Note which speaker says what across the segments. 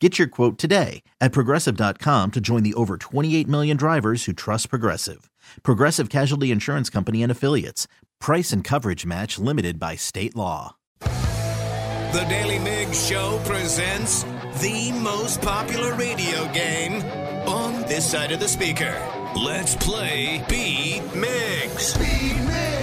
Speaker 1: Get your quote today at progressive.com to join the over 28 million drivers who trust Progressive. Progressive Casualty Insurance Company and Affiliates. Price and coverage match limited by state law.
Speaker 2: The Daily Mig Show presents the most popular radio game on this side of the speaker. Let's play Beat Migs.
Speaker 3: Beat Migs,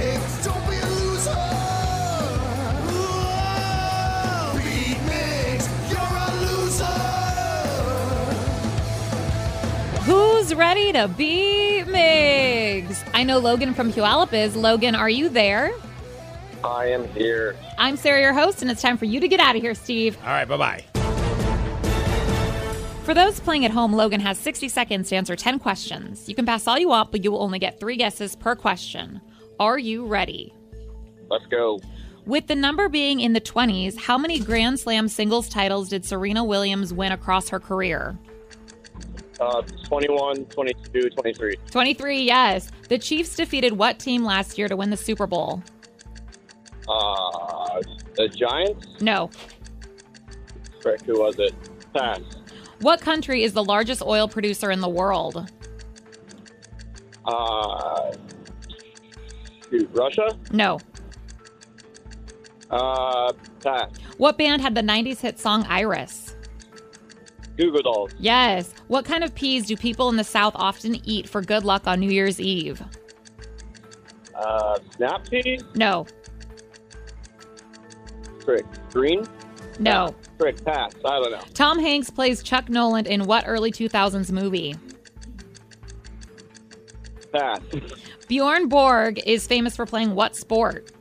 Speaker 4: Who's ready to be Migs? I know Logan from Puyallup is. Logan, are you there?
Speaker 5: I am here.
Speaker 4: I'm Sarah, your host, and it's time for you to get out of here, Steve.
Speaker 6: All right, bye bye.
Speaker 4: For those playing at home, Logan has 60 seconds to answer 10 questions. You can pass all you want, but you will only get three guesses per question. Are you ready?
Speaker 5: Let's go.
Speaker 4: With the number being in the 20s, how many Grand Slam singles titles did Serena Williams win across her career?
Speaker 5: Uh, 21, 22, 23.
Speaker 4: 23, yes. The Chiefs defeated what team last year to win the Super Bowl?
Speaker 5: Uh, the Giants?
Speaker 4: No.
Speaker 5: Frick, who was it? Pass.
Speaker 4: What country is the largest oil producer in the world?
Speaker 5: Uh, shoot, Russia?
Speaker 4: No.
Speaker 5: Uh, pass.
Speaker 4: What band had the 90s hit song Iris?
Speaker 5: Goo Goo Dolls.
Speaker 4: Yes. What kind of peas do people in the South often eat for good luck on New Year's Eve?
Speaker 5: Uh, snap peas?
Speaker 4: No.
Speaker 5: Frick. Green?
Speaker 4: No.
Speaker 5: Frick, pass. I don't know.
Speaker 4: Tom Hanks plays Chuck Noland in what early 2000s movie?
Speaker 5: Pass.
Speaker 4: Bjorn Borg is famous for playing what sport?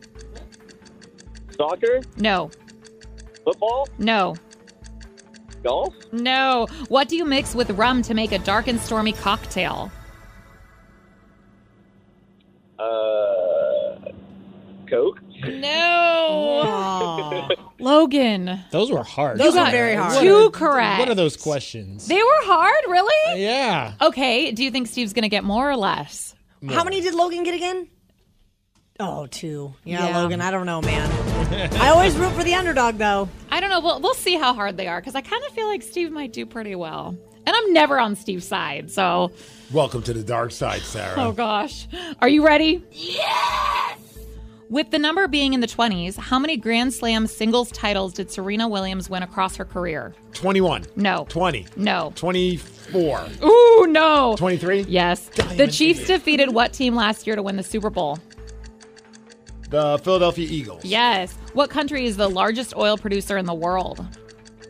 Speaker 5: Soccer?
Speaker 4: No.
Speaker 5: Football?
Speaker 4: No.
Speaker 5: Golf?
Speaker 4: No. What do you mix with rum to make a dark and stormy cocktail?
Speaker 5: Uh, Coke?
Speaker 4: No. Logan.
Speaker 6: Those were hard.
Speaker 4: Those got
Speaker 7: very hard.
Speaker 4: Two correct.
Speaker 6: What are those questions?
Speaker 4: They were hard, really?
Speaker 6: yeah.
Speaker 4: Okay. Do you think Steve's going to get more or less?
Speaker 7: How many did Logan get again? Oh, two. Yeah,
Speaker 4: Yeah.
Speaker 7: Logan. I don't know, man. I always root for the underdog, though.
Speaker 4: I don't know. We'll, we'll see how hard they are because I kind of feel like Steve might do pretty well. And I'm never on Steve's side. So,
Speaker 6: Welcome to the dark side, Sarah.
Speaker 4: oh gosh. Are you ready? Yes! With the number being in the 20s, how many Grand Slam singles titles did Serena Williams win across her career?
Speaker 6: 21.
Speaker 4: No.
Speaker 6: 20.
Speaker 4: No.
Speaker 6: 24.
Speaker 4: Ooh, no.
Speaker 6: 23.
Speaker 4: Yes. The Chiefs defeated what team last year to win the Super Bowl?
Speaker 6: The Philadelphia Eagles.
Speaker 4: Yes. What country is the largest oil producer in the world?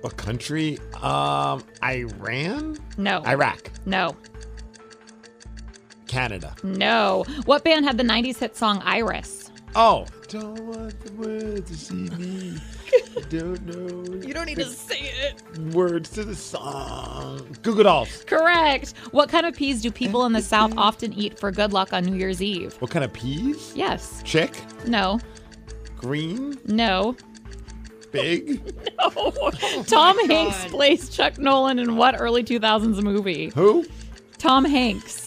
Speaker 6: What country? Um, Iran?
Speaker 4: No.
Speaker 6: Iraq.
Speaker 4: No.
Speaker 6: Canada.
Speaker 4: No. What band had the 90s hit song Iris?
Speaker 6: Oh. Don't want the world to see me. Don't know.
Speaker 4: You don't need to say it.
Speaker 6: Words to the song. Goo Goo Dolls.
Speaker 4: Correct. What kind of peas do people in the South often eat for good luck on New Year's Eve?
Speaker 6: What kind of peas?
Speaker 4: Yes.
Speaker 6: Chick?
Speaker 4: No.
Speaker 6: Green?
Speaker 4: No.
Speaker 6: Big? No.
Speaker 4: Tom oh Hanks plays Chuck Noland in what early 2000s movie?
Speaker 6: Who?
Speaker 4: Tom Hanks.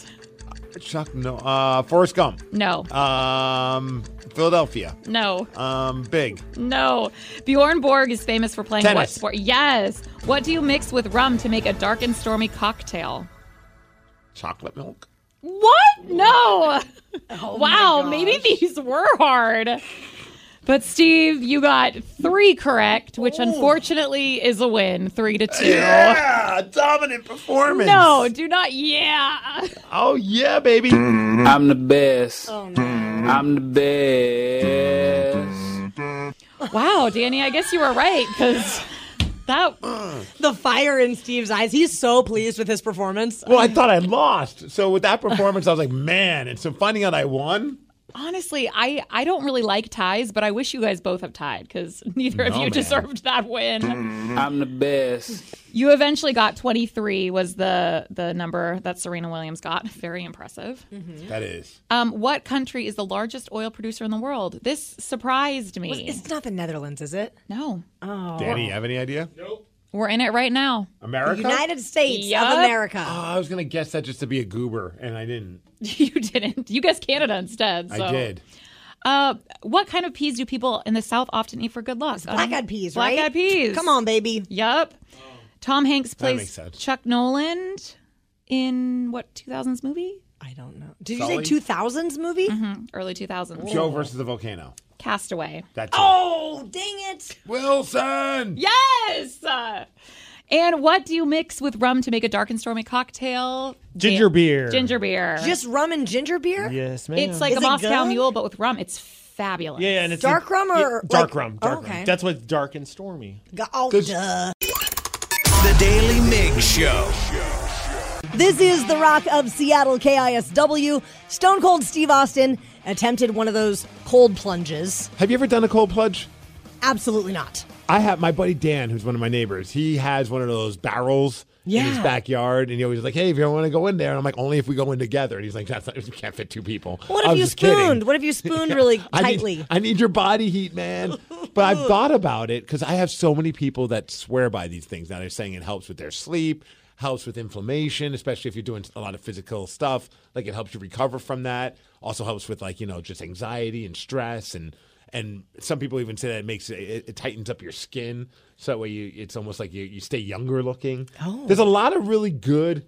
Speaker 6: Chuck, no. Uh, Forrest Gump.
Speaker 4: No.
Speaker 6: Um, Philadelphia.
Speaker 4: No.
Speaker 6: Um, big.
Speaker 4: No. Bjorn Borg is famous for playing what
Speaker 6: Tennis.
Speaker 4: sport? Yes. What do you mix with rum to make a dark and stormy cocktail?
Speaker 6: Chocolate milk.
Speaker 4: What? No.
Speaker 7: Oh
Speaker 4: wow, maybe these were hard. But Steve, you got three correct, which unfortunately is a win, three to two.
Speaker 6: Yeah, dominant performance.
Speaker 4: No, do not. Yeah.
Speaker 6: Oh yeah, baby.
Speaker 8: I'm the best.
Speaker 7: Oh, no.
Speaker 8: I'm the best.
Speaker 4: Wow, Danny, I guess you were right because that. Mm.
Speaker 7: The fire in Steve's eyes. He's so pleased with his performance.
Speaker 6: Well, I thought I lost. So with that performance, I was like, man. And so finding out I won.
Speaker 4: Honestly, I, I don't really like ties, but I wish you guys both have tied because neither of you
Speaker 6: man.
Speaker 4: deserved that win.
Speaker 8: I'm the best.
Speaker 4: You eventually got 23 was the the number that Serena Williams got. Very impressive.
Speaker 6: That is.
Speaker 4: Um, what country is the largest oil producer in the world? This surprised me.
Speaker 7: It's not the Netherlands, is it?
Speaker 4: no,
Speaker 7: Oh.
Speaker 6: Danny, you have any idea?
Speaker 4: We're in it right now.
Speaker 6: America?
Speaker 7: United States
Speaker 4: Yup.
Speaker 7: of America.
Speaker 6: Oh, I was going to guess that just to be a goober, and I didn't.
Speaker 4: you didn't. You guessed Canada instead. So.
Speaker 6: I did.
Speaker 4: Uh, what kind of peas do people in the South often eat for good luck?
Speaker 7: Black eyed peas, right?
Speaker 4: Black eyed peas.
Speaker 7: Come on, baby.
Speaker 4: Yep. Tom Hanks
Speaker 6: makes
Speaker 4: plays
Speaker 6: sense.
Speaker 4: Chuck Noland in what 2000s movie?
Speaker 7: I don't know. Did
Speaker 6: Sully?
Speaker 7: you say 2000s movie?
Speaker 4: Early 2000s.
Speaker 6: Joe versus the volcano.
Speaker 4: Castaway.
Speaker 6: That's
Speaker 7: Oh, dang it.
Speaker 6: it. Wilson.
Speaker 4: Yes. Uh, and what do you mix with rum to make a dark and stormy cocktail?
Speaker 9: Ginger beer.
Speaker 4: Ginger beer.
Speaker 7: Just rum and ginger beer?
Speaker 9: Yes, ma'am.
Speaker 4: it's like
Speaker 7: Is
Speaker 4: a
Speaker 7: it
Speaker 4: Moscow
Speaker 7: good?
Speaker 4: Mule, but with rum. It's fabulous.
Speaker 9: yeah, and it's
Speaker 7: Dark rum or,
Speaker 9: Yeah, dark
Speaker 7: like-
Speaker 9: rum. Dark
Speaker 7: Oh, okay.
Speaker 9: rum. That's what's dark and stormy.
Speaker 7: Go- Oh, duh.
Speaker 2: The Daily Mig Show.
Speaker 7: This is The Rock of Seattle KISW. Stone Cold Steve Austin attempted one of those cold plunges.
Speaker 6: Have you ever done a cold plunge?
Speaker 7: Absolutely not.
Speaker 6: I have my buddy Dan, who's one of my neighbors. He has one of those barrels in his backyard, and he always like, "Hey, if you want to go in there," and I'm like, "Only if we go in together." And he's like, "That's not, we can't fit two people."
Speaker 7: What if you
Speaker 6: just kidding.
Speaker 7: spooned? What if you spooned really
Speaker 6: I need-
Speaker 7: tightly?
Speaker 6: I need your body heat, man. But I've thought about it because I have so many people that swear by these things. Now they're saying it helps with their sleep, helps with inflammation, especially if you're doing a lot of physical stuff. Like it helps you recover from that. Also helps with like you know just anxiety and stress and and some people even say that it makes it, it, tightens up your skin so that way you it's almost like you, you stay younger looking.
Speaker 7: Oh.
Speaker 6: There's a lot of really good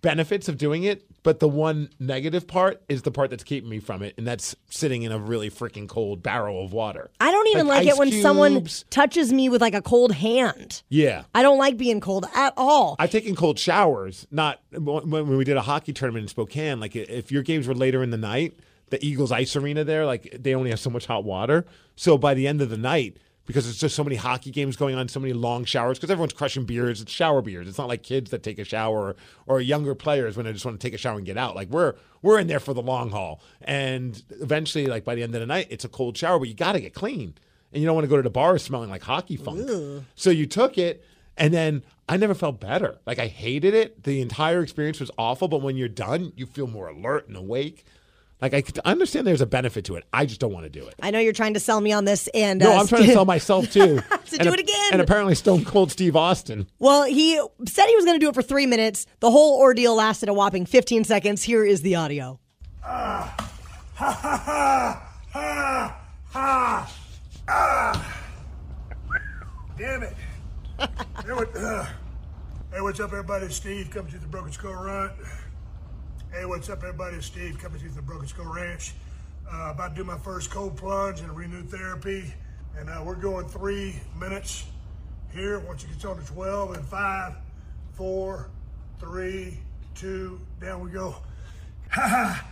Speaker 6: benefits of doing it, but the one negative part is the part that's keeping me from it, and that's sitting in a really freaking cold barrel of water.
Speaker 7: I don't even like,
Speaker 6: ice
Speaker 7: it when someone touches me with like a cold hand.
Speaker 6: Yeah.
Speaker 7: I don't like being cold at all.
Speaker 6: I've taken cold showers. Not when when we did a hockey tournament in Spokane. Like if your games were later in the night, the Eagles Ice Arena there, like they only have so much hot water. So by the end of the night, because there's just so many hockey games going on, so many long showers, because everyone's crushing beers. It's shower beers. It's not like kids that take a shower or younger players when they just want to take a shower and get out. Like we're we're in there for the long haul. And eventually, like by the end of the night, it's a cold shower, but you got to get clean, and you don't want to go to the bar smelling like hockey funk. So you took it. And then I never felt better. Like I hated it. The entire experience was awful. But when you're done, you feel more alert and awake. Like I, understand there's a benefit to it. I just don't want to do it.
Speaker 7: I know you're trying to sell me on this, and
Speaker 6: No,
Speaker 7: uh,
Speaker 6: I'm trying to sell myself too.
Speaker 7: to
Speaker 6: And
Speaker 7: do
Speaker 6: a-
Speaker 7: it again.
Speaker 6: And apparently, Stone Cold Steve Austin.
Speaker 7: Well, he said he was going to do it for three minutes. The whole ordeal lasted a whopping 15 seconds. Here is the audio.
Speaker 3: Ha ha ha ha ha ah. Damn it. hey, what, uh, hey, what's up, everybody? Steve coming to the Broken Skull Ranch. Hey, what's up, everybody? It's Steve coming to the Broken Skull Ranch. Uh, about to do my first cold plunge and renewed therapy. And uh, we're going three minutes here. Once it gets on to 12 and five, four, three, two, down we go. Ha ha.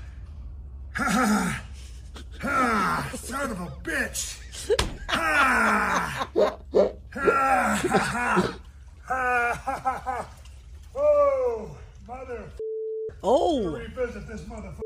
Speaker 3: Ha ha. Ha. Son of a bitch. Ha. Ha ha ha. Ha ha ha. Oh, mother.
Speaker 7: Oh.
Speaker 3: Revisit this motherfucker.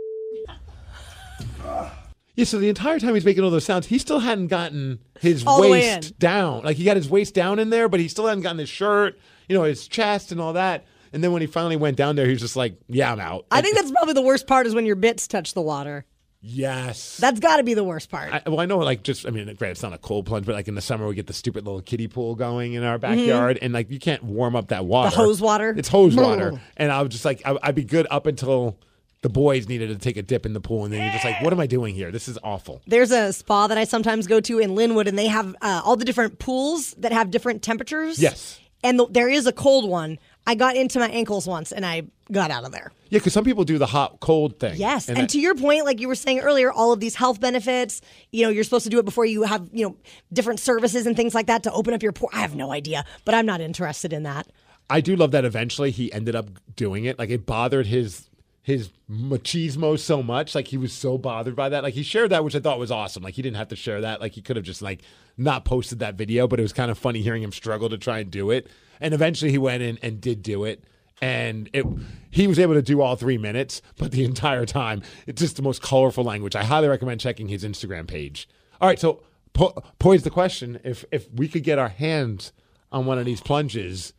Speaker 6: Yeah, so the entire time he's making all those sounds, he still hadn't gotten his
Speaker 7: All
Speaker 6: waist down. Like he got his waist down in there, but he still hadn't gotten his shirt, you know, his chest and all that. And then when he finally went down there, he was just like, "Yeah, I'm out."
Speaker 7: I think that's probably the worst part is when your bits touch the water.
Speaker 6: Yes.
Speaker 7: That's got to be the worst part.
Speaker 6: I, well, I know, like, just I mean, granted, it's not a cold plunge, but like in the summer, we get the stupid little kiddie pool going in our backyard, and like you can't warm up that water.
Speaker 7: Mm-hmm. hose water?
Speaker 6: It's hose water, and I was just like, I, I'd be good up until the boys needed to take a dip in the pool, and then you're just like, what am I doing here? This is awful.
Speaker 7: There's a spa that I sometimes go to in Lynnwood, and they have uh, all the different pools that have different temperatures.
Speaker 6: Yes.
Speaker 7: And the, there is a cold one. I got into my ankles once, and I got out of there.
Speaker 6: Yeah, because some people do the hot cold thing.
Speaker 7: Yes, and,
Speaker 6: that-
Speaker 7: to your point, like you were saying earlier, all of these health benefits. You know, you're supposed to do it before you have you know different services and things like that to open up your pore. I have no idea, but I'm not interested in that.
Speaker 6: I do love that eventually he ended up doing it. Like it bothered his his machismo so much. Like he was so bothered by that. Like he shared that, which I thought was awesome. Like he didn't have to share that. Like he could have just like not posted that video, but it was kind of funny hearing him struggle to try and do it. And eventually he went in and did do it. And it, he was able to do all three minutes, but the entire time, it's just the most colorful language. I highly recommend checking his Instagram page. All right, so po- pose the question: if if we could get our hands on one of these plunges,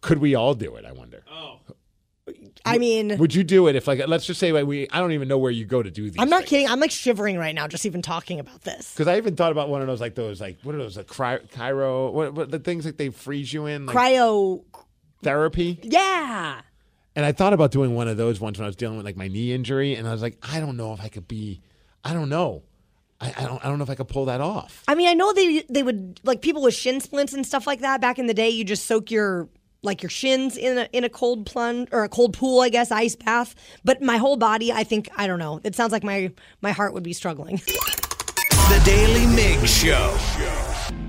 Speaker 6: could we all do it? I wonder. Oh.
Speaker 7: I mean,
Speaker 6: Would you do it if, like, let's just say, like, we, I don't even know where you go to do these.
Speaker 7: I'm not kidding. I'm like shivering right now just even talking about this.
Speaker 6: Because I even thought about one of those, like, those, like, what are those, like, cry, Cairo, what, what, the things like they freeze you in? Like,
Speaker 7: Cryo.
Speaker 6: Therapy.
Speaker 7: Yeah.
Speaker 6: And I thought about doing one of those once when I was dealing with, like, my knee injury. And I was like, I don't know if I could be, I don't know. I, I don't, I don't know if I could pull that off.
Speaker 7: I mean, I know they they would like people with shin splints and stuff like that. Back in the day, you just soak your like your shins in a in a cold plunge or a cold pool, I guess, ice bath. But my whole body, I think, I don't know. It sounds like my my heart would be struggling.
Speaker 2: The Daily Mig Show.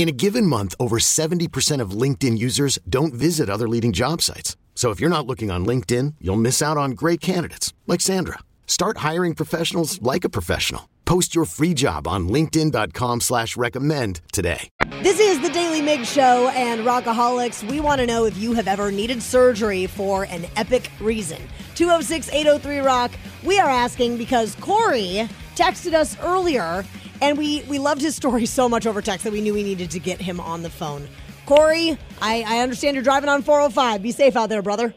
Speaker 10: In a given month, over 70% of LinkedIn users don't visit other leading job sites. So if you're not looking on LinkedIn, you'll miss out on great candidates like Sandra. Start hiring professionals like a professional. Post your free job on linkedin.com slash recommend today.
Speaker 7: This is the Daily Mig Show and Rockaholics. We want to know if you have ever needed surgery for an epic reason. 206 803 Rock. We are asking because Corey texted us earlier and we, we loved his story so much over text that we knew we needed to get him on the phone. Corey, I, I understand you're driving on 405. Be safe out there, brother.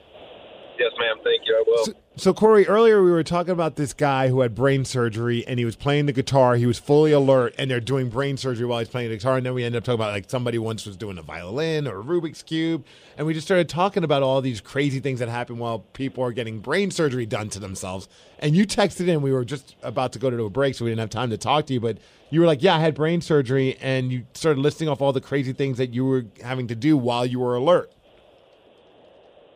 Speaker 5: Yes, ma'am. Thank you. I will.
Speaker 6: So, Corey, earlier we were talking about this guy who had brain surgery and he was playing the guitar. He was fully alert, and they're doing brain surgery while he's playing the guitar. And then we ended up talking about like somebody once was doing a violin or a Rubik's cube, and we just started talking about all these crazy things that happen while people are getting brain surgery done to themselves. And you texted in. We were just about to go to a break, so we didn't have time to talk to you, but you were like, "Yeah, I had brain surgery," and you started listing off all the crazy things that you were having to do while you were alert.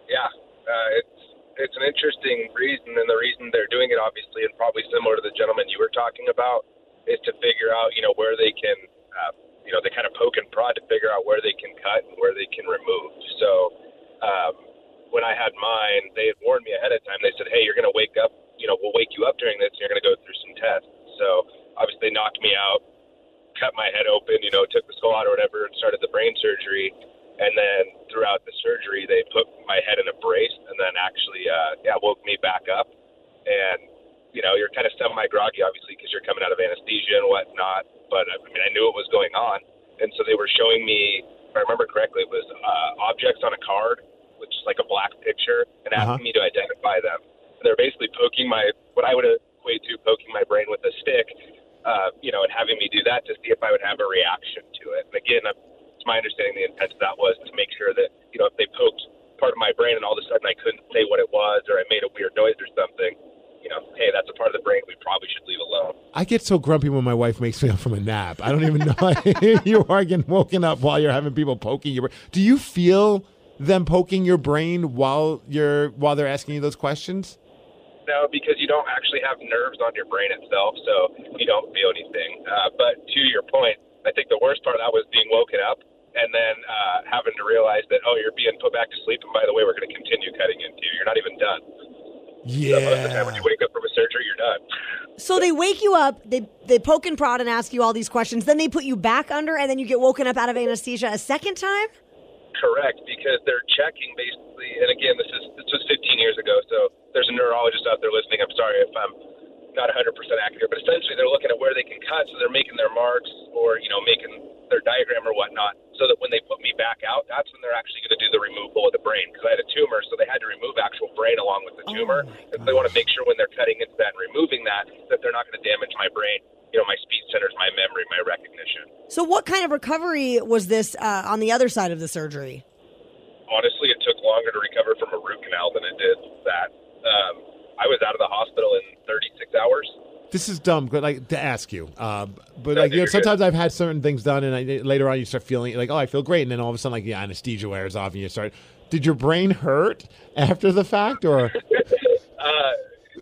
Speaker 5: Yeah, uh, it's an interesting reason, and the reason they're doing it, obviously, and probably similar to the gentleman you were talking about, is to figure out, you know, where they can, uh, you know, they kind of poke and prod to figure out where they can cut and where they can remove. So, um, when I had mine, they had warned me ahead of time. They said, "Hey, you're going to wake up. You know, we'll wake you up during this, and you're going to go through some tests." So, obviously, they knocked me out, cut my head open, you know, took the skull out or whatever, and started the brain surgery. And then throughout the surgery, they put my head in a brace, and then actually, uh, yeah, woke me back up. And you know, you're kind of semi-groggy, obviously, because you're coming out of anesthesia and whatnot. But I mean, I knew what was going on, and so they were showing me, if I remember correctly, it was uh, objects on a card, which is like a black picture, and asking me to identify them. And they're basically poking my, what I would equate to poking my brain with a stick, uh, you know, and having me do that to see if I would have a reaction to it. And again, I'm, my understanding the intent of that was to make sure that, you know, if they poked part of my brain and all of a sudden I couldn't say what it was or I made a weird noise or something, you know, hey, that's a part of the brain we probably should leave alone.
Speaker 6: I get so grumpy when my wife makes me up from a nap. I don't even know you are getting woken up while you're having people poking your. brain. Do you feel them poking your brain while you're while they're asking you those questions?
Speaker 5: No, because you don't actually have nerves on your brain itself, so you don't feel anything. Uh, but to your point, I think the worst part of that was being woken up and then uh, having to realize that oh, you're being put back to sleep, and by the way, we're going to continue cutting into you. You're not even done. So most of the time, when you wake up from a surgery, you're done.
Speaker 7: So they wake you up, they they poke and prod and ask you all these questions, then they put you back under, and then you get woken up out of anesthesia a second time.
Speaker 5: Correct, because they're checking basically, and again, this is this was 15 years ago, so there's a neurologist out there listening. I'm sorry if I'm not 100% accurate, but essentially they're looking at where they can cut, so they're making their marks or you know making their diagram or whatnot, so that when they put me back out, that's when they're actually going to do the removal of the brain because I had a tumor, so they had to remove actual brain along with the tumor, and they want to make sure when they're cutting into that and removing that that they're not going to damage my brain, you know, my speech centers, my memory, my recognition.
Speaker 7: So what kind of recovery was this uh, on the other side of the surgery?
Speaker 5: honestly, it took longer to recover from a root canal than it did that. Um, I was out of the hospital in 36 hours.
Speaker 6: This is dumb, but like to ask you, um, but like you know, sometimes I've had certain things done, and I, later on you start feeling like, oh, I feel great, and then all of a sudden, like the anesthesia wears off, and you start. Did your brain hurt after the fact, or?
Speaker 5: Uh,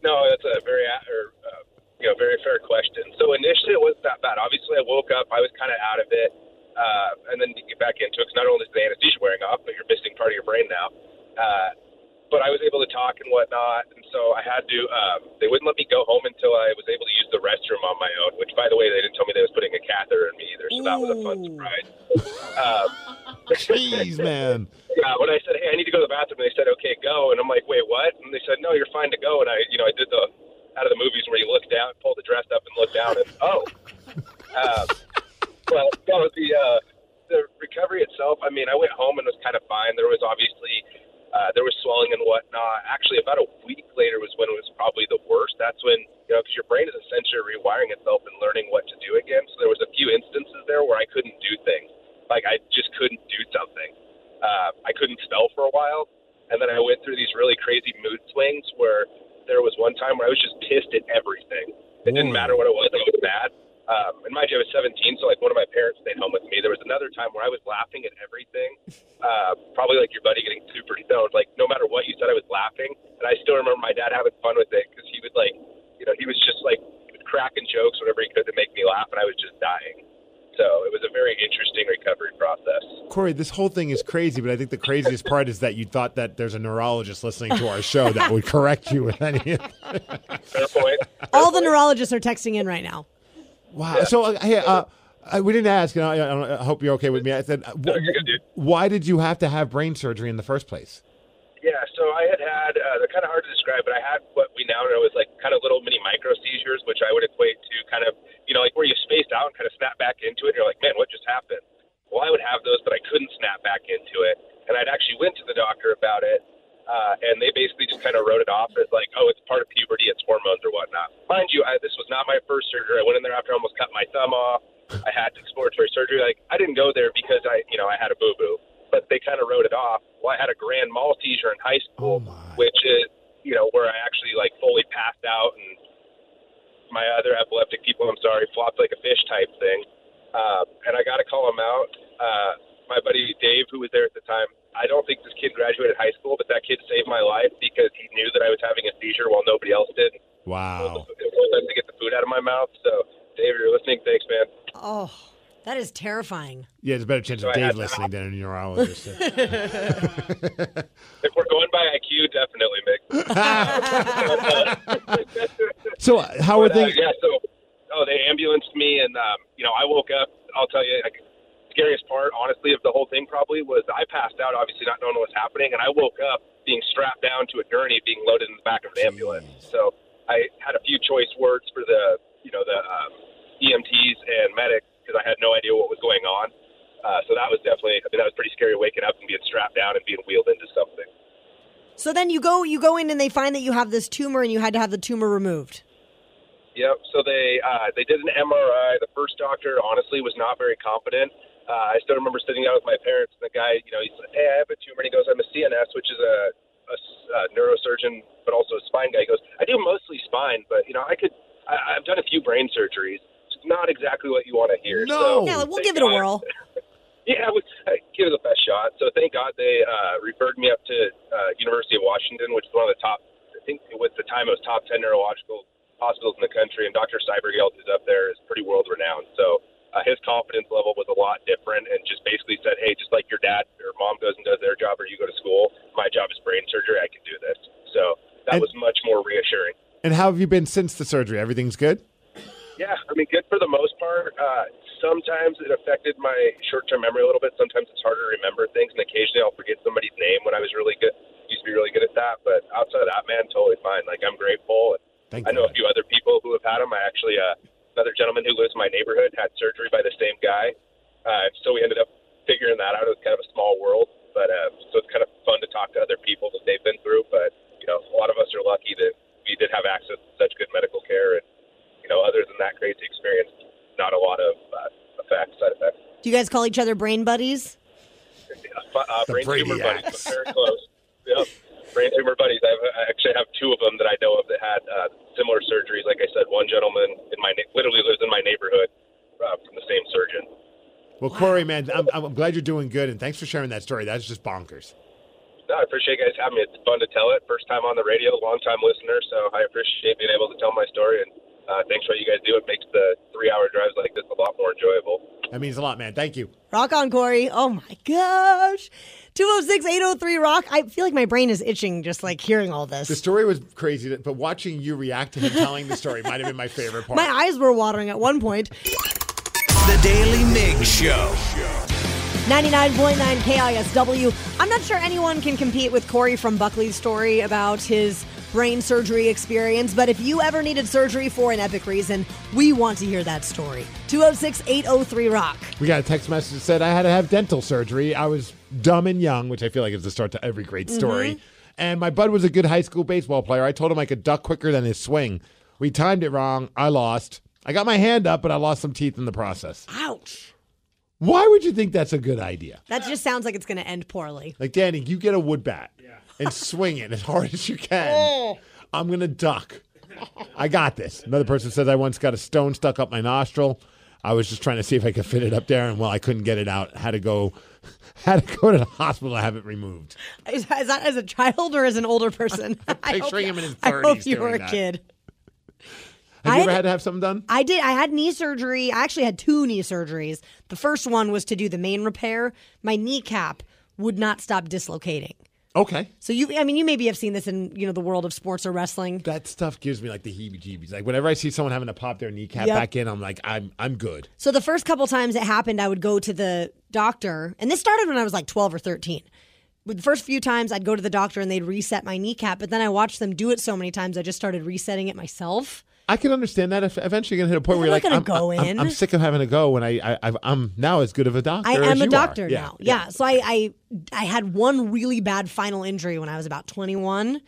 Speaker 5: no, that's a very or, uh, you know very fair question. So initially, it wasn't that bad. Obviously, I woke up, I was kind of out of it, uh, and then you get back into it. 'cause not only is the anesthesia wearing off, but you're missing part of your brain now. Uh, but I was able to talk and whatnot, and so I had to. Um, they wouldn't let me go home until I was able to use the restroom on my own. Which, by the way, they didn't tell me they was putting a catheter in me either, so that was a fun surprise. Um,
Speaker 6: Jeez, man.
Speaker 5: yeah, when I said, "Hey, I need to go to the bathroom," they said, "Okay, go," and I'm like, "Wait, what?" And they said, "No, you're fine to go." And I, you know, I did the out of the movies where you look down, pull the dress up, and look down, and oh, um, well, no, the uh, the recovery itself. I mean, I went home and was kind of fine. There was obviously uh, there was swelling and whatnot. Actually, about a week later was when it was probably the worst. That's when you know, because your brain is essentially rewiring itself and learning what to do again. So there was a few instances there where I couldn't do things. Like I just couldn't do something. Uh, I couldn't spell for a while, and then I went through these really crazy mood swings where there was one time where I was just pissed at everything. It didn't matter what it was. I was mad. And mind you, I was 17, so like one of my parents stayed home with me. There was another time where I was laughing at everything, uh, probably like your buddy getting super stoned. Like no matter what you said, I was laughing, and I still remember my dad having fun with it because he would like, you know, he was just like cracking jokes whatever he could to make me laugh, and I was just dying. So it was a very interesting recovery process.
Speaker 6: Corey, this whole thing is crazy, but I think the craziest part is that you thought that there's a neurologist listening to our show that would correct you with any.
Speaker 5: Fair point.
Speaker 7: All the neurologists are texting in right now.
Speaker 6: Wow. So, uh, hey, uh, uh, we didn't ask, and I, I, hope you're okay with me. I said, uh, wh- why did you have to have brain surgery in the first place?
Speaker 5: Yeah, so I had had, uh, they're kind of hard to describe, but I had what we now know is like kind of little mini micro seizures, which I would equate to kind of, you know, like where you spaced out and kind of snap back into it. And you're like, man, what just happened? Well, I would have those, but I couldn't snap back into it. And I'd actually went to the doctor about it, uh, and they basically just kind of wrote it off as like, oh, it's part of puberty, it's hormones or whatnot. Mind you, I, this was not my first surgery. I went in there after I almost cut my thumb off. I had exploratory surgery. Like, I didn't go there because I, you know, I had a boo boo, but they kind of wrote it off. Well, I had a grand mal seizure in high school, which is, you know, where I actually like fully passed out and my other epileptic people, I'm sorry, flopped like a fish type thing. Uh, and I got to call him out. Uh, my buddy Dave, who was there at the time, I don't think this kid graduated high school, but that kid saved my life because he knew that I was having a seizure while nobody else did.
Speaker 6: Wow.
Speaker 5: It was get the food out of my mouth. So, Dave, if you're listening, thanks, man.
Speaker 7: Oh, that is terrifying.
Speaker 6: Yeah, there's a better chance
Speaker 5: So
Speaker 6: of
Speaker 5: I
Speaker 6: Dave listening than a neurologist.
Speaker 5: If we're going by IQ, definitely, Mick.
Speaker 6: so, uh, how are
Speaker 5: But, uh,
Speaker 6: things?
Speaker 5: yeah, so oh, they ambulanced me, and um, you know, I woke up. I'll tell you, like, scariest part, honestly, of the whole thing probably was I passed out, obviously not knowing what was happening, and I woke up being strapped down to a gurney, being loaded in the back of an ambulance. So I had a few choice words for the, you know, the um, EMTs and medics because I had no idea what was going on. Uh, so that was definitely, I mean, that was pretty scary waking up and being strapped down and being wheeled into something.
Speaker 7: So then you go you go in and they find that you have this tumor and you had to have the tumor removed.
Speaker 5: Yep. So they uh, they did an MRI. The first doctor, honestly, was not very competent. Uh, I still remember sitting down with my parents, and the guy, you know, he said, "Hey, I have a tumor." And he goes, "I'm a CNS, which is a, a s- a neurosurgeon, but also a spine guy." He goes, "I do mostly spine, but you know, I could. I, I've done a few brain surgeries. It's not exactly what you want to hear." No, So
Speaker 7: yeah, we'll
Speaker 5: thank
Speaker 7: give it a whirl.
Speaker 5: yeah, I would uh, give it the best shot. So thank God they uh, referred me up to uh, University of Washington, which is one of the top. I think at the time time it was top 10 neurological hospitals in the country, and Dr. Silbergeld, who's up there, is pretty world renowned. So uh, his confidence level was a lot different, and just basically said, "Hey, just like your dad or mom goes and does their job, or you go to school, my job is brain surgery. I can do this." So that
Speaker 6: And-
Speaker 5: was much more reassuring.
Speaker 6: And how have you been since the surgery? Everything's good?
Speaker 5: Yeah, I mean, good for the most part. Uh, sometimes it affected my short-term memory a little bit. Sometimes it's harder to remember things, and occasionally I'll forget somebody's name when I was really good. Used to be really good at that, but outside of that, man, totally fine. Like I'm grateful. And
Speaker 6: Thank
Speaker 5: I know a few other people who have had them. I actually, uh, another gentleman who lives in my neighborhood had surgery by the same guy. Uh, so we ended up figuring that out. It was kind of a small world, but uh, so it's kind of fun to talk to other people that they've been through. But you know, a lot of us are lucky that we did have access to such good medical care, and you know, other than that crazy experience, not a lot of uh, effects, side effects.
Speaker 7: Do you guys call each other brain buddies?
Speaker 5: Uh, brain tumor
Speaker 6: Bradyacks.
Speaker 5: buddies, but very close. yep, brain tumor buddies. I, have, I actually have two of them that I know of that had uh, similar surgeries. Like I said, one gentleman in my na- literally lives in my neighborhood uh, from the same surgeon.
Speaker 6: Well, Corey, man, I'm, I'm glad you're doing good, and thanks for sharing that story. That's just bonkers.
Speaker 5: No, I appreciate you guys having me. It's fun to tell it. First time on the radio, long time listener, so I appreciate being able to tell my story. And uh, thanks for what you guys do. It makes the three-hour drives like this a lot more enjoyable.
Speaker 6: That means a lot, man. Thank you.
Speaker 7: Rock on, Corey. Oh my gosh. 206 803 Rock. I feel like my brain is itching just like hearing all this.
Speaker 6: The story was crazy, but watching you react to him telling the story might have been my favorite part.
Speaker 7: My eyes were watering at one point.
Speaker 2: The Daily Mig Show.
Speaker 7: 99.9 KISW. I'm not sure anyone can compete with Corey from Buckley's story about his brain surgery experience, but if you ever needed surgery for an epic reason, we want to hear that story. 206 803 Rock.
Speaker 6: We got a text message that said I had to have dental surgery. I was dumb and young, which I feel like is the start to every great story.
Speaker 7: Mhm.
Speaker 6: And my bud was a good high school baseball player. I told him I could duck quicker than his swing. We timed it wrong. I lost. I got my hand up, but I lost some teeth in the process.
Speaker 7: Ouch.
Speaker 6: Why would you think that's a good idea?
Speaker 7: That just sounds like it's going to end poorly.
Speaker 6: Like, Danny, you get a wood bat and swing it as hard as you can.
Speaker 7: Oh.
Speaker 6: I'm going to duck. I got this. Another person says I once got a stone stuck up my nostril. I was just trying to see if I could fit it up there, and well, I couldn't get it out. Had to go, had to go to the hospital to have it removed.
Speaker 7: Is, is that as a child or as an older person? I hope-
Speaker 6: Picturing him in his thirties.
Speaker 7: I hope
Speaker 6: 30s
Speaker 7: you were a
Speaker 6: that.
Speaker 7: kid.
Speaker 6: Have
Speaker 7: I
Speaker 6: you ever
Speaker 7: had-
Speaker 6: had to have something done?
Speaker 7: I did. I had knee surgery. I actually had two knee surgeries. The first one was to do the main repair. My kneecap would not stop dislocating.
Speaker 6: Okay.
Speaker 7: So you, I mean, you maybe have seen this in you know the world of sports or wrestling.
Speaker 6: That stuff gives me like the heebie-jeebies. Like whenever I see someone having to pop their kneecap
Speaker 7: Yep.
Speaker 6: back in, I'm like, I'm I'm good.
Speaker 7: So the first couple times it happened, I would go to the doctor, and this started when I was like 12 or 13. With the first few times, I'd go to the doctor and they'd reset my kneecap, but then I watched them do it so many times, I just started resetting it myself.
Speaker 6: I can understand that. If eventually you're gonna hit a point where you're like, I'm,
Speaker 7: go
Speaker 6: I'm-
Speaker 7: in.
Speaker 6: I'm sick of having to go, when I, I I've- I'm now as good of a doctor.
Speaker 7: I am a
Speaker 6: you are.
Speaker 7: doctor
Speaker 6: Yeah.
Speaker 7: now. Yeah. So I, I I had one really bad final injury when I was about 21,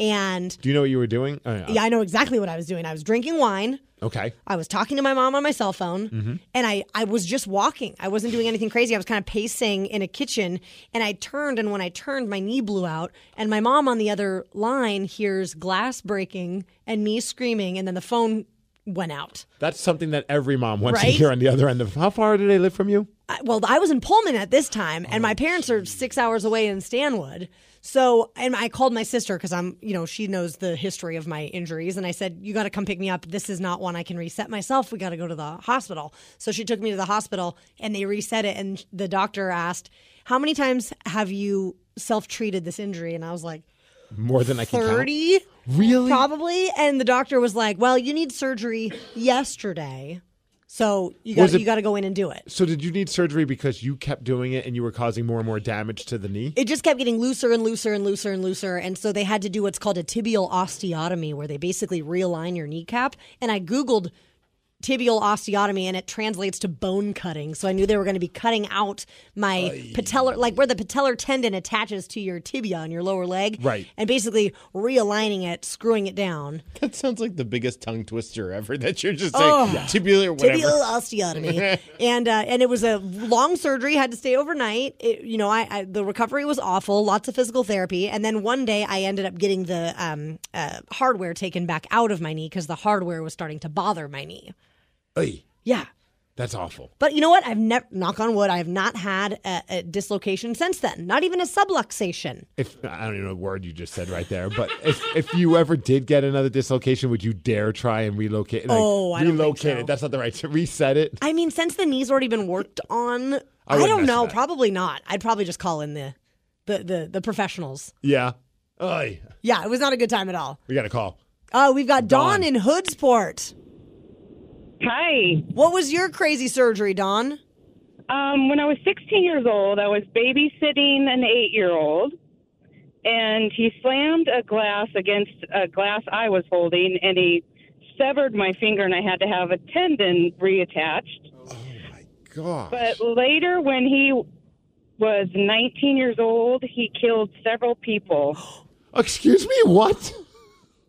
Speaker 7: and
Speaker 6: Do you know what you were doing? Oh,
Speaker 7: yeah, I know exactly what I was doing. I was drinking wine.
Speaker 6: Okay.
Speaker 7: I was talking to my mom on my cell phone
Speaker 6: Mhm.
Speaker 7: and I, I was just walking. I wasn't doing anything crazy. I was kind of pacing in a kitchen and I turned and when I turned my knee blew out and my mom on the other line hears glass breaking and me screaming and then the phone went out.
Speaker 6: That's something that every mom wants to hear on the other end of. How far do they live from you?
Speaker 7: I, well, I was in Pullman at this time and my parents are 6 hours away in Stanwood. So, and I called my sister because I'm, you know, she knows the history of my injuries. And I said, You got to come pick me up. This is not one I can reset myself. We got to go to the hospital. So she took me to the hospital and they reset it. And the doctor asked, How many times have you self treated this injury? And I was like,
Speaker 6: More than I can count.
Speaker 7: 30?
Speaker 6: Really?
Speaker 7: Probably. And the doctor was like, Well, you need surgery yesterday. So you got you got to go in and do it.
Speaker 6: So did you need surgery because you kept doing it and you were causing more and more damage to the knee?
Speaker 7: it just kept getting looser and looser and looser and looser. And so they had to do what's called a tibial osteotomy, where they basically realign your kneecap. And I Googled tibial osteotomy and it translates to bone cutting. So I knew they were going to be cutting out my patellar, like where the patellar tendon attaches to your tibia on your lower leg.
Speaker 9: Right.
Speaker 7: And basically realigning it, screwing it down.
Speaker 9: That sounds like the biggest tongue twister ever that you're just
Speaker 7: Oh.
Speaker 9: saying. Tibial or whatever.
Speaker 7: Tibial osteotomy, and uh, and it was a long surgery. Had to stay overnight. It, you know, I, I the recovery was awful. Lots of physical therapy, and then one day I ended up getting the um, uh, hardware taken back out of my knee because the hardware was starting to bother my knee.
Speaker 6: Oy.
Speaker 7: Yeah.
Speaker 6: That's awful.
Speaker 7: But you know what? I've never, knock on wood, I have not had a, a dislocation since then. Not even a subluxation.
Speaker 6: If I don't even know what word you just said right there, but if, if you ever did get another dislocation, would you dare try and relocate? Like,
Speaker 7: Oh, I
Speaker 6: relocate
Speaker 7: so.
Speaker 6: it. That's not the right. To reset it.
Speaker 7: I mean, since the knee's already been worked on, I,
Speaker 6: I
Speaker 7: don't know.
Speaker 6: that.
Speaker 7: Probably not. I'd probably just call in the the the, the professionals.
Speaker 6: Yeah. Oy.
Speaker 7: Yeah, it was not a good time at all.
Speaker 6: We got a call.
Speaker 7: Uh, we've got Dawn,
Speaker 6: Dawn.
Speaker 7: in Hoodsport.
Speaker 11: Hi.
Speaker 7: What was your crazy surgery, Don?
Speaker 11: Um, when I was 16 years old, I was babysitting an eight year old, and he slammed a glass against a glass I was holding, and he severed my finger, and I had to have a tendon reattached.
Speaker 6: Oh, my God.
Speaker 11: But later, when he was 19 years old, he killed several people.
Speaker 6: Excuse me. What?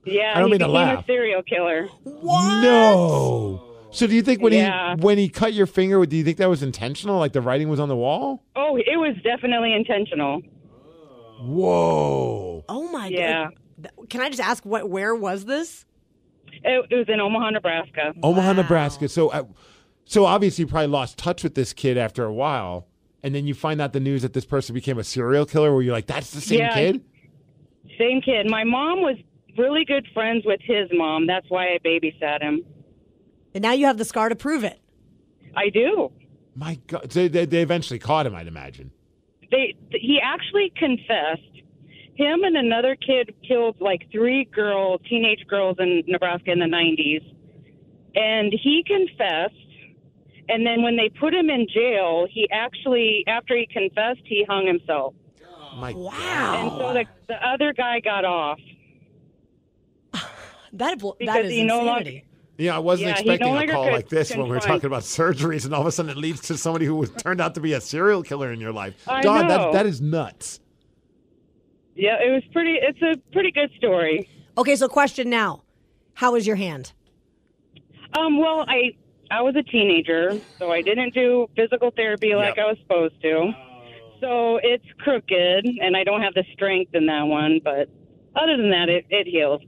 Speaker 11: Yeah,
Speaker 6: I don't
Speaker 11: he
Speaker 6: mean to
Speaker 11: became
Speaker 6: laugh.
Speaker 11: a serial killer. What?
Speaker 6: No. So do you think when
Speaker 11: Yeah.
Speaker 6: he when he cut your finger, do you think that was intentional? Like the writing was on the wall?
Speaker 11: Oh, it was definitely intentional.
Speaker 6: Whoa.
Speaker 7: Oh my
Speaker 11: Yeah.
Speaker 7: god! Can I just ask what? Where was this?
Speaker 11: It, it was in Omaha, Nebraska.
Speaker 6: Omaha, Nebraska. So, uh, so obviously, you probably lost touch with this kid after a while, and then you find out the news that this person became a serial killer. Where you're like, "That's the same
Speaker 11: Yeah.
Speaker 6: kid."
Speaker 11: Same kid. My mom was really good friends with his mom. That's why I babysat him.
Speaker 7: And now you have the scar to prove it.
Speaker 11: I do.
Speaker 6: My God, they, they, they eventually caught him. I'd imagine.
Speaker 11: They he actually confessed. Him and another kid killed like three girl teenage girls in Nebraska in the 90s. And he confessed and then when they put him in jail, he actually after he confessed, he hung himself.
Speaker 6: My
Speaker 7: wow.
Speaker 11: And so the the other guy got off.
Speaker 7: That bl- that
Speaker 11: Because
Speaker 7: is
Speaker 11: he no longer-
Speaker 7: insanity.
Speaker 6: Yeah, I wasn't
Speaker 11: Yeah,
Speaker 6: expecting
Speaker 11: no
Speaker 6: a call
Speaker 11: could
Speaker 6: like this when we were
Speaker 11: confront-
Speaker 6: talking about surgeries, and all of a sudden it leads to somebody who was turned out to be a serial killer in your life.
Speaker 11: I
Speaker 6: Don, that that is nuts.
Speaker 11: Yeah, it was pretty it's a pretty good story.
Speaker 7: Okay, so question now: How is your hand?
Speaker 11: Um, well, I I was a teenager, so I didn't do physical therapy like I was supposed to. So it's crooked, and I don't have the strength in that one. But other than that, it it heals.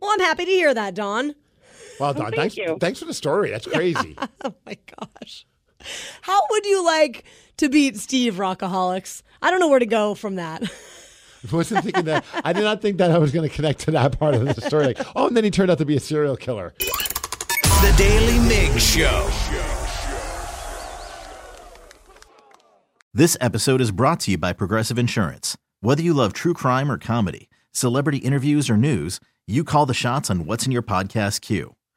Speaker 7: Well, I'm happy to hear that, Dawn.
Speaker 6: Well, Don,
Speaker 11: thank
Speaker 6: thanks,
Speaker 11: you.
Speaker 6: thanks for the story. That's crazy.
Speaker 7: oh my gosh. How would you like to beat Steve Rockaholics? I don't know where to go from that.
Speaker 6: I wasn't thinking that. I did not think that I was going to connect to that part of the story. Like, oh, and then he turned out to be a serial killer.
Speaker 2: The Daily Mig Show.
Speaker 1: This episode is brought to you by Progressive Insurance. Whether you love true crime or comedy, celebrity interviews or news, you call the shots on what's in your podcast queue.